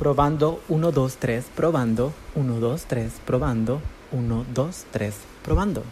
Probando 1, 2, 3, probando 1, 2, 3, probando 1, 2, 3, probando.